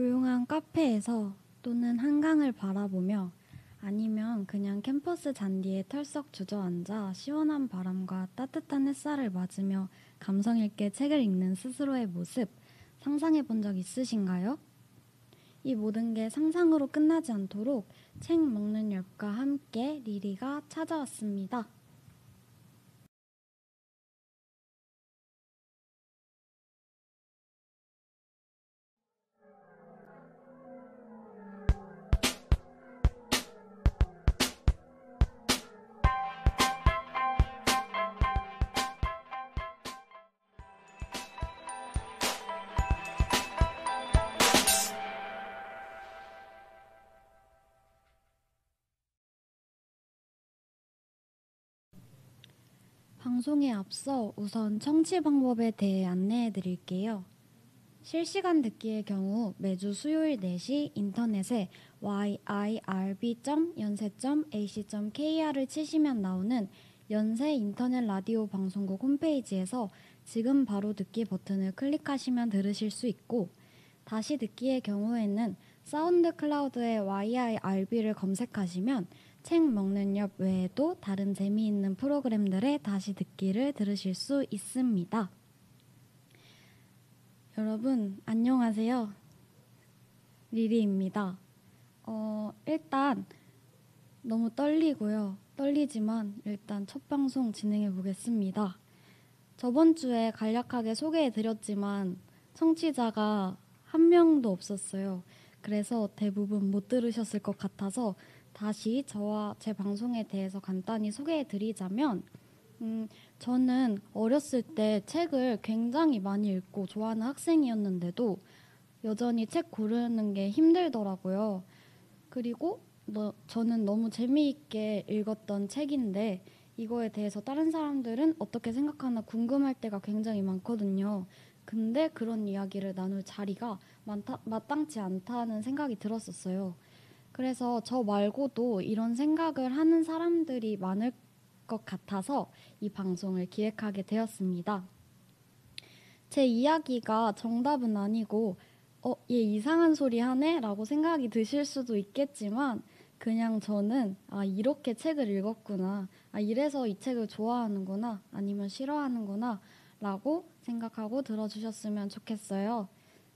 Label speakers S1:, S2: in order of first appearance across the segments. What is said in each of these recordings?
S1: 조용한 카페에서 또는 한강을 바라보며 아니면 그냥 캠퍼스 잔디에 털썩 주저앉아 시원한 바람과 따뜻한 햇살을 맞으며 감성 있게 책을 읽는 스스로의 모습 상상해 본 적 있으신가요? 이 모든 게 상상으로 끝나지 않도록 책 먹는 엽과 함께 리리가 찾아왔습니다. 방송에 앞서 우선 청취 방법에 대해 안내해 드릴게요. 실시간 듣기의 경우 매주 수요일 4시 인터넷에 yirb.연세.ac.kr을 치시면 나오는 연세 인터넷 라디오 방송국 홈페이지에서 지금 바로 듣기 버튼을 클릭하시면 들으실 수 있고 다시 듣기의 경우에는 사운드 클라우드의 yirb를 검색하시면 책 먹는 엽 외에도 다른 재미있는 프로그램들의 다시 듣기를 들으실 수 있습니다. 여러분, 안녕하세요. 리리입니다. 어, 일단 너무 떨리고요. 떨리지만 일단 첫 방송 진행해 보겠습니다. 저번 주에 간략하게 소개해 드렸지만 청취자가 한 명도 없었어요. 그래서 대부분 못 들으셨을 것 같아서 다시 저와 제 방송에 대해서 간단히 소개해 드리자면, 음, 저는 어렸을 때 책을 굉장히 많이 읽고 좋아하는 학생이었는데도 여전히 책 고르는 게 힘들더라고요. 그리고 너, 저는 너무 재미있게 읽었던 책인데 이거에 대해서 다른 사람들은 어떻게 생각하나 궁금할 때가 굉장히 많거든요. 근데 그런 이야기를 나눌 자리가 많다, 마땅치 않다는 생각이 들었었어요. 그래서 저 말고도 이런 생각을 하는 사람들이 많을 것 같아서 이 방송을 기획하게 되었습니다. 제 이야기가 정답은 아니고, 어, 얘 이상한 소리 하네? 라고 생각이 드실 수도 있겠지만, 그냥 저는, 아, 이렇게 책을 읽었구나. 아, 이래서 이 책을 좋아하는구나. 아니면 싫어하는구나. 라고 생각하고 들어주셨으면 좋겠어요.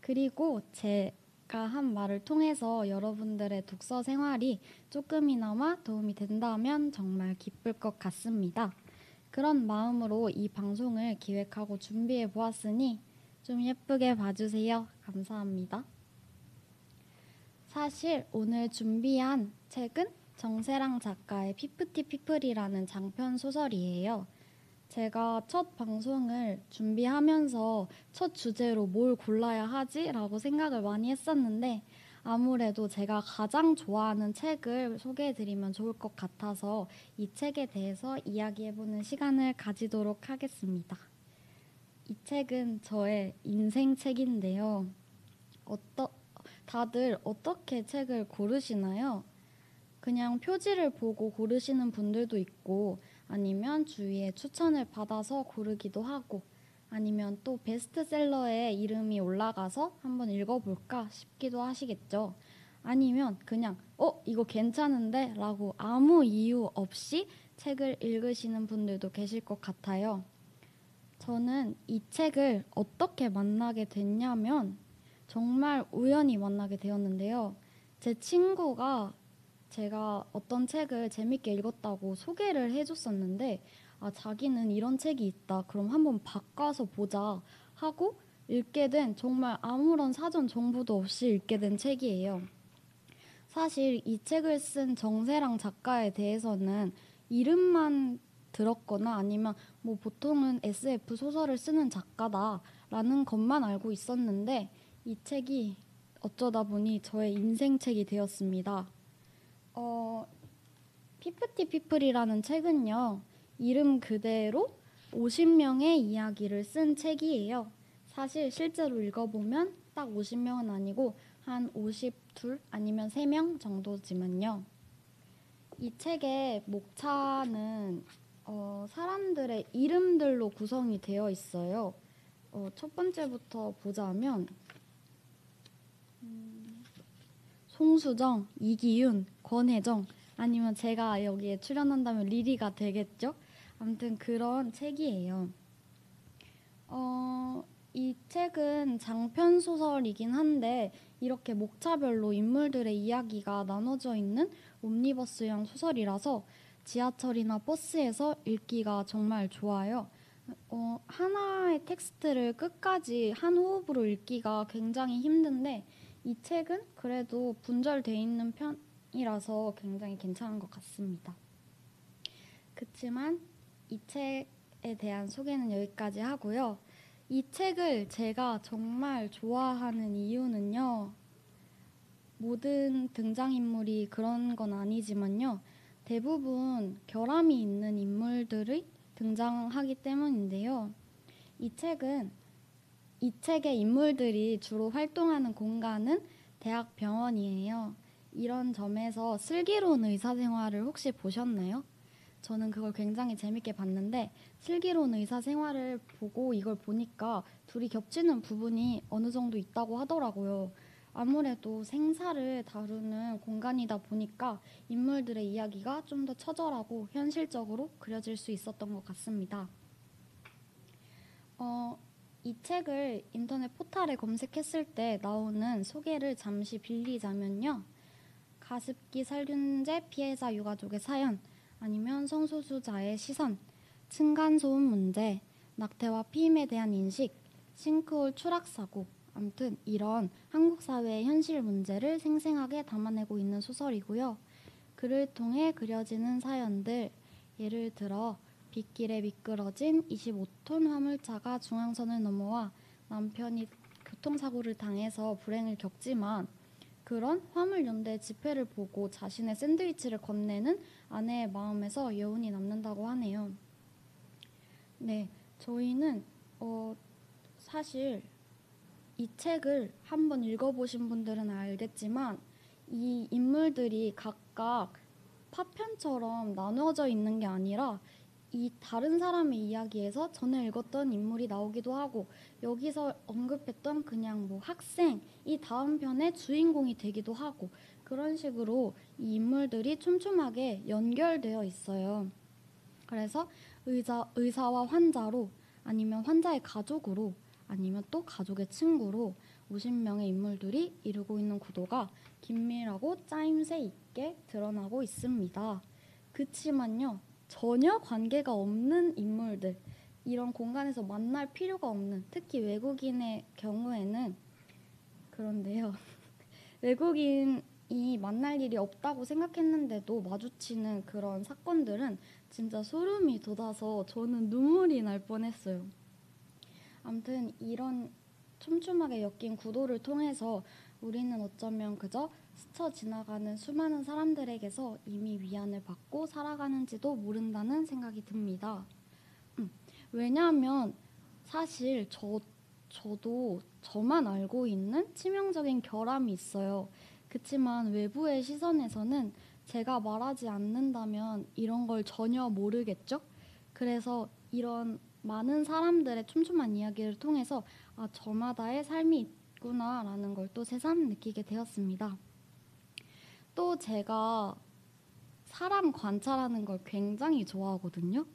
S1: 그리고 제 제가 한 말을 통해서 여러분들의 독서 생활이 조금이나마 도움이 된다면 정말 기쁠 것 같습니다. 그런 마음으로 이 방송을 기획하고 준비해 보았으니 좀 예쁘게 봐주세요. 감사합니다. 사실 오늘 준비한 책은 정세랑 작가의 피프티 피플이라는 장편 소설이에요. 제가 첫 방송을 준비하면서 첫 주제로 뭘 골라야 하지라고 생각을 많이 했었는데 아무래도 제가 가장 좋아하는 책을 소개해드리면 좋을 것 같아서 이 책에 대해서 이야기해보는 시간을 가지도록 하겠습니다. 이 책은 저의 인생 책인데요. 어떠, 다들 어떻게 책을 고르시나요? 그냥 표지를 보고 고르시는 분들도 있고 아니면 주위에 추천을 받아서 고르기도 하고 아니면 또 베스트셀러에 이름이 올라가서 한번 읽어볼까 싶기도 하시겠죠. 아니면 그냥 어 이거 괜찮은데 라고 아무 이유 없이 책을 읽으시는 분들도 계실 것 같아요. 저는 이 책을 어떻게 만나게 됐냐면 정말 우연히 만나게 되었는데요. 제 친구가 제가 어떤 책을 재밌게 읽었다고 소개를 해줬었는데 아 자기는 이런 책이 있다. 그럼 한번 바꿔서 보자 하고 읽게 된 정말 아무런 사전 정보도 없이 읽게 된 책이에요. 사실 이 책을 쓴 정세랑 작가에 대해서는 이름만 들었거나 아니면 뭐 보통은 SF 소설을 쓰는 작가다라는 것만 알고 있었는데 이 책이 어쩌다 보니 저의 인생 책이 되었습니다. 어, 피프티 피플이라는 책은요. 이름 그대로 50명의 이야기를 쓴 책이에요. 사실 실제로 읽어보면 딱 50명은 아니고 한 52 아니면 3명 정도지만요. 이 책의 목차는 어, 사람들의 이름들로 구성이 되어 있어요. 어, 첫 번째부터 보자면 음, 송수정, 이기윤, 권혜정 아니면 제가 여기에 출연한다면 리리가 되겠죠? 아무튼 그런 책이에요. 어, 이 책은 장편 소설이긴 한데 이렇게 목차별로 인물들의 이야기가 나눠져 있는 옴니버스형 소설이라서 지하철이나 버스에서 읽기가 정말 좋아요. 어, 하나의 텍스트를 끝까지 한 호흡으로 읽기가 굉장히 힘든데 이 책은 그래도 분절돼 있는 편 이라서 굉장히 괜찮은 것 같습니다. 그렇지만 이 책에 대한 소개는 여기까지 하고요. 이 책을 제가 정말 좋아하는 이유는요. 모든 등장인물이 그런 건 아니지만요. 대부분 결함이 있는 인물들이 등장하기 때문인데요. 이 책은 이 책의 인물들이 주로 활동하는 공간은 대학 병원이에요. 이런 점에서 슬기로운 의사생활을 혹시 보셨나요? 저는 그걸 굉장히 재밌게 봤는데 슬기로운 의사생활을 보고 이걸 보니까 둘이 겹치는 부분이 어느 정도 있다고 하더라고요. 아무래도 생사를 다루는 공간이다 보니까 인물들의 이야기가 좀 더 처절하고 현실적으로 그려질 수 있었던 것 같습니다. 어, 이 책을 인터넷 포탈에 검색했을 때 나오는 소개를 잠시 빌리자면요. 가습기 살균제 피해자 유가족의 사연, 아니면 성소수자의 시선, 층간소음 문제, 낙태와 피임에 대한 인식, 싱크홀 추락 사고, 아무튼 이런 한국 사회의 현실 문제를 생생하게 담아내고 있는 소설이고요. 글을 통해 그려지는 사연들, 예를 들어 빗길에 미끄러진 25톤 화물차가 중앙선을 넘어와 남편이 교통사고를 당해서 불행을 겪지만 그런 화물연대 집회를 보고 자신의 샌드위치를 건네는 아내의 마음에서 여운이 남는다고 하네요. 네, 저희는 어, 사실 이 책을 한번 읽어보신 분들은 알겠지만 이 인물들이 각각 파편처럼 나누어져 있는 게 아니라 이 다른 사람의 이야기에서 전에 읽었던 인물이 나오기도 하고 여기서 언급했던 그냥 뭐 학생 이 다음 편의 주인공이 되기도 하고 그런 식으로 이 인물들이 촘촘하게 연결되어 있어요. 그래서 의사, 의사와 환자로 아니면 환자의 가족으로 아니면 또 가족의 친구로 50명의 인물들이 이루고 있는 구도가 긴밀하고 짜임새 있게 드러나고 있습니다. 그치만요, 전혀 관계가 없는 인물들, 이런 공간에서 만날 필요가 없는, 특히 외국인의 경우에는 그런데요. 외국인이 만날 일이 없다고 생각했는데도 마주치는 그런 사건들은 진짜 소름이 돋아서 저는 눈물이 날 뻔했어요. 아무튼 이런 촘촘하게 엮인 구도를 통해서 우리는 어쩌면 그저 스쳐 지나가는 수많은 사람들에게서 이미 위안을 받고 살아가는지도 모른다는 생각이 듭니다. 음, 왜냐하면 사실 저, 저도 저만 알고 있는 치명적인 결함이 있어요. 그치만 외부의 시선에서는 제가 말하지 않는다면 이런 걸 전혀 모르겠죠? 그래서 이런 많은 사람들의 촘촘한 이야기를 통해서 아, 저마다의 삶이 있구나라는 걸 또 새삼 느끼게 되었습니다. 또 제가 사람 관찰하는 걸 굉장히 좋아하거든요.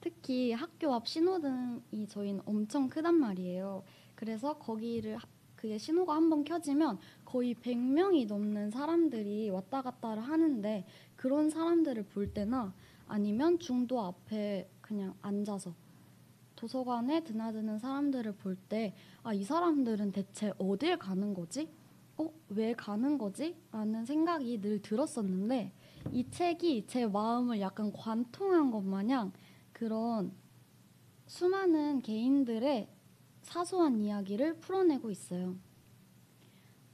S1: 특히 학교 앞 신호등이 저희는 엄청 크단 말이에요. 그래서 거기를 그게 신호가 한 번 켜지면 거의 100명이 넘는 사람들이 왔다 갔다를 하는데 그런 사람들을 볼 때나 아니면 중도 앞에 그냥 앉아서 도서관에 드나드는 사람들을 볼 때, 아, 이 사람들은 대체 어딜 가는 거지? 어, 왜 가는 거지? 라는 생각이 늘 들었었는데, 이 책이 제 마음을 약간 관통한 것 마냥 그런 수많은 개인들의 사소한 이야기를 풀어내고 있어요.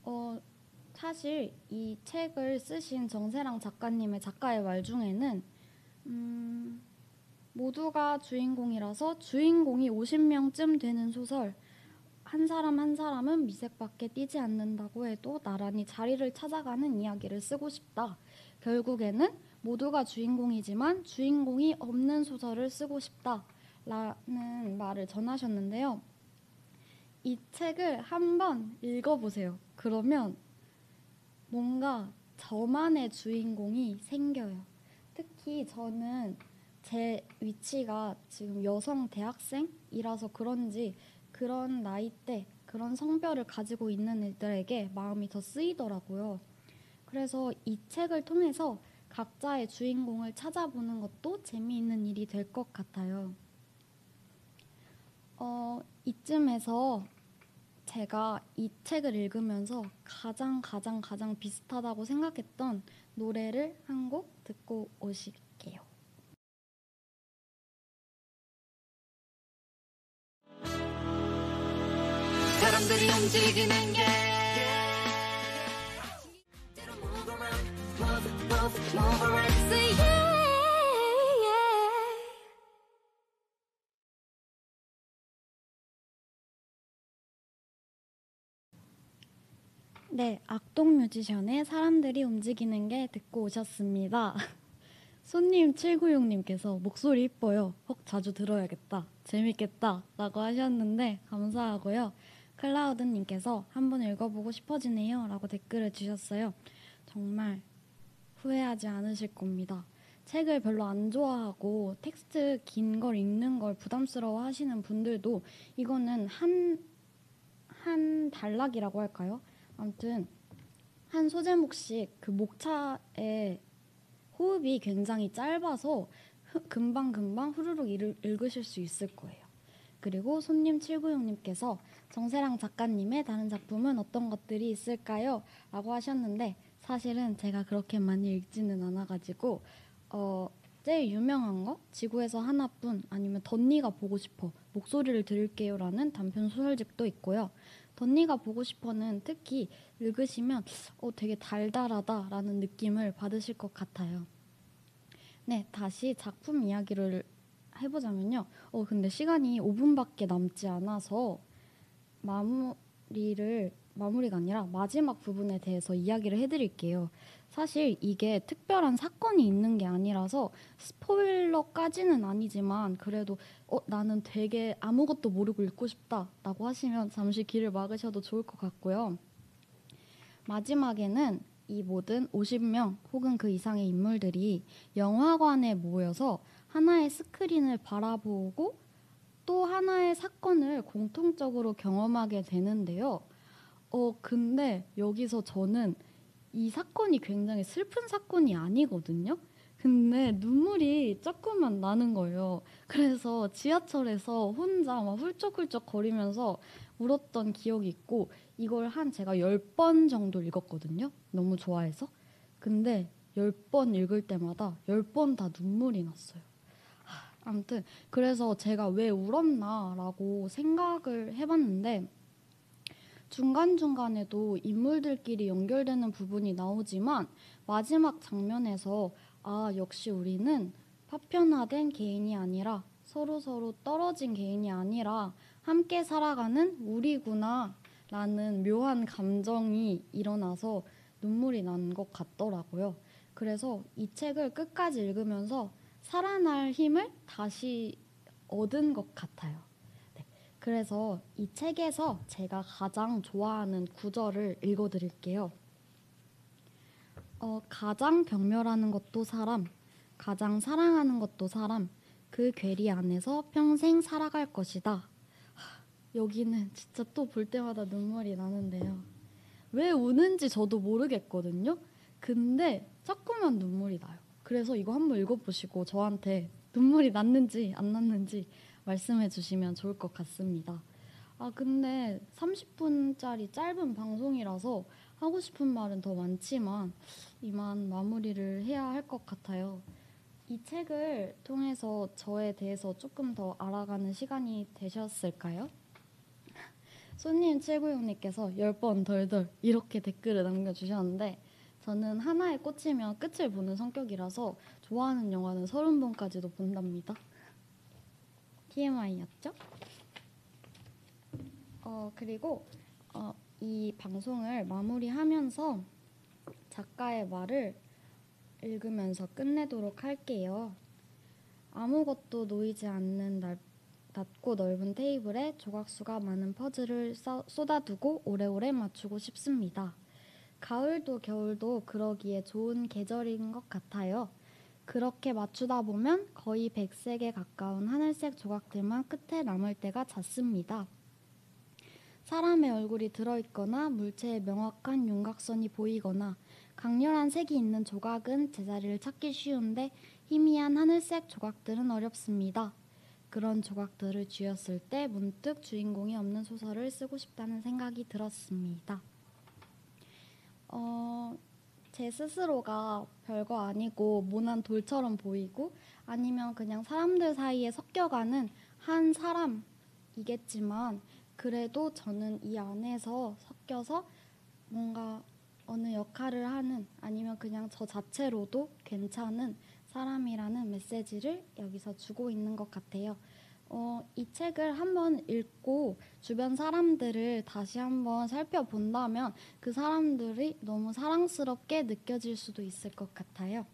S1: 어, 사실 이 책을 쓰신 정세랑 작가님의 작가의 말 중에는, 음, 모두가 주인공이라서 주인공이 50명쯤 되는 소설. 한 사람 한 사람은 미색밖에 띄지 않는다고 해도 나란히 자리를 찾아가는 이야기를 쓰고 싶다. 결국에는 모두가 주인공이지만 주인공이 없는 소설을 쓰고 싶다. 라는 말을 전하셨는데요. 이 책을 한번 읽어보세요. 그러면 뭔가 저만의 주인공이 생겨요. 특히 저는 제 위치가 지금 여성 대학생이라서 그런지 그런 나이대, 그런 성별을 가지고 있는 일들에게 마음이 더 쓰이더라고요. 그래서 이 책을 통해서 각자의 주인공을 찾아보는 것도 재미있는 일이 될 것 같아요. 어, 이쯤에서 제가 이 책을 읽으면서 가장 가장 가장 비슷하다고 생각했던 노래를 한 곡 듣고 오실 사람들이 움직이는 게 네, 악동 뮤지션의 사람들이 움직이는 게 듣고 오셨습니다. 손님 796님께서 목소리 이뻐요. 혹 자주 들어야겠다. 재밌겠다. 라고 하셨는데 감사하고요. 클라우드님께서 한번 읽어보고 싶어지네요. 라고 댓글을 주셨어요. 정말 후회하지 않으실 겁니다. 책을 별로 안 좋아하고 텍스트 긴 걸 읽는 걸 부담스러워 하시는 분들도 이거는 한, 한 단락이라고 할까요? 아무튼 한 소제목씩 그 목차에 호흡이 굉장히 짧아서 금방금방 후루룩 읽으실 수 있을 거예요. 그리고 손님 796님께서 정세랑 작가님의 다른 작품은 어떤 것들이 있을까요? 라고 하셨는데 사실은 제가 그렇게 많이 읽지는 않아가지고 어, 제일 유명한 거 지구에서 하나뿐 아니면 덧니가 보고 싶어 목소리를 들을게요라는 단편 소설집도 있고요. 덧니가 보고 싶어는 특히 읽으시면 어, 되게 달달하다라는 느낌을 받으실 것 같아요. 네, 다시 작품 이야기를 해보자면요. 어, 근데 시간이 5분밖에 남지 않아서 마무리를 마무리가 아니라 마지막 부분에 대해서 이야기를 해드릴게요. 사실 이게 특별한 사건이 있는 게 아니라서 스포일러까지는 아니지만 그래도 어, 나는 되게 아무것도 모르고 읽고 싶다라고 하시면 잠시 귀를 막으셔도 좋을 것 같고요. 마지막에는 이 모든 50명 혹은 그 이상의 인물들이 영화관에 모여서 하나의 스크린을 바라보고 또 하나의 사건을 공통적으로 경험하게 되는데요. 어, 근데 여기서 저는 이 사건이 굉장히 슬픈 사건이 아니거든요. 근데 눈물이 조금만 나는 거예요. 그래서 지하철에서 혼자 막 훌쩍훌쩍 거리면서 울었던 기억이 있고 이걸 한 제가 10번 정도 읽었거든요. 너무 좋아해서. 근데 10번 읽을 때마다 10번 다 눈물이 났어요. 아무튼 그래서 제가 왜 울었나라고 생각을 해봤는데 중간중간에도 인물들끼리 연결되는 부분이 나오지만 마지막 장면에서 아, 역시 우리는 파편화된 개인이 아니라 서로 서로 떨어진 개인이 아니라 함께 살아가는 우리구나 라는 묘한 감정이 일어나서 눈물이 난 것 같더라고요. 그래서 이 책을 끝까지 읽으면서 살아날 힘을 다시 얻은 것 같아요. 그래서 이 책에서 제가 가장 좋아하는 구절을 읽어드릴게요. 어, 가장 경멸하는 것도 사람, 가장 사랑하는 것도 사람, 그 괴리 안에서 평생 살아갈 것이다. 여기는 진짜 또 볼 때마다 눈물이 나는데요. 왜 우는지 저도 모르겠거든요. 근데 자꾸만 눈물이 나요. 그래서 이거 한번 읽어보시고 저한테 눈물이 났는지 안 났는지 말씀해 주시면 좋을 것 같습니다. 아, 근데 30분짜리 짧은 방송이라서 하고 싶은 말은 더 많지만 이만 마무리를 해야 할 것 같아요. 이 책을 통해서 저에 대해서 조금 더 알아가는 시간이 되셨을까요? 손님 796님께서 10번 덜덜 이렇게 댓글을 남겨주셨는데 저는 하나에 꽂히면 끝을 보는 성격이라서 좋아하는 영화는 30번까지도 본답니다. TMI였죠? 어, 그리고 어, 이 방송을 마무리하면서 작가의 말을 읽으면서 끝내도록 할게요. 아무것도 놓이지 않는 날, 낮고 넓은 테이블에 조각수가 많은 퍼즐을 쏟아두고 오래오래 맞추고 싶습니다. 가을도 겨울도 그러기에 좋은 계절인 것 같아요. 그렇게 맞추다 보면 거의 백색에 가까운 하늘색 조각들만 끝에 남을 때가 잦습니다. 사람의 얼굴이 들어있거나 물체의 명확한 윤곽선이 보이거나 강렬한 색이 있는 조각은 제자리를 찾기 쉬운데 희미한 하늘색 조각들은 어렵습니다. 그런 조각들을 쥐었을 때 문득 주인공이 없는 소설을 쓰고 싶다는 생각이 들었습니다. 어, 제 스스로가 별거 아니고 모난 돌처럼 보이고 아니면 그냥 사람들 사이에 섞여가는 한 사람이겠지만 그래도 저는 이 안에서 섞여서 뭔가 어느 역할을 하는 아니면 그냥 저 자체로도 괜찮은 사람이라는 메시지를 여기서 주고 있는 것 같아요. 어, 이 책을 한번 읽고 주변 사람들을 다시 한번 살펴본다면 그 사람들이 너무 사랑스럽게 느껴질 수도 있을 것 같아요.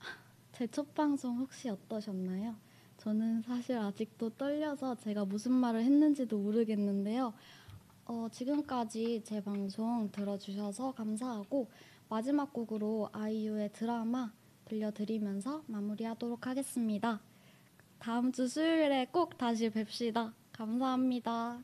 S1: 제 첫 방송 혹시 어떠셨나요? 저는 사실 아직도 떨려서 제가 무슨 말을 했는지도 모르겠는데요. 어, 지금까지 제 방송 들어주셔서 감사하고 마지막 곡으로 아이유의 드라마 들려드리면서 마무리하도록 하겠습니다. 다음 주 수요일에 꼭 다시 뵙시다. 감사합니다.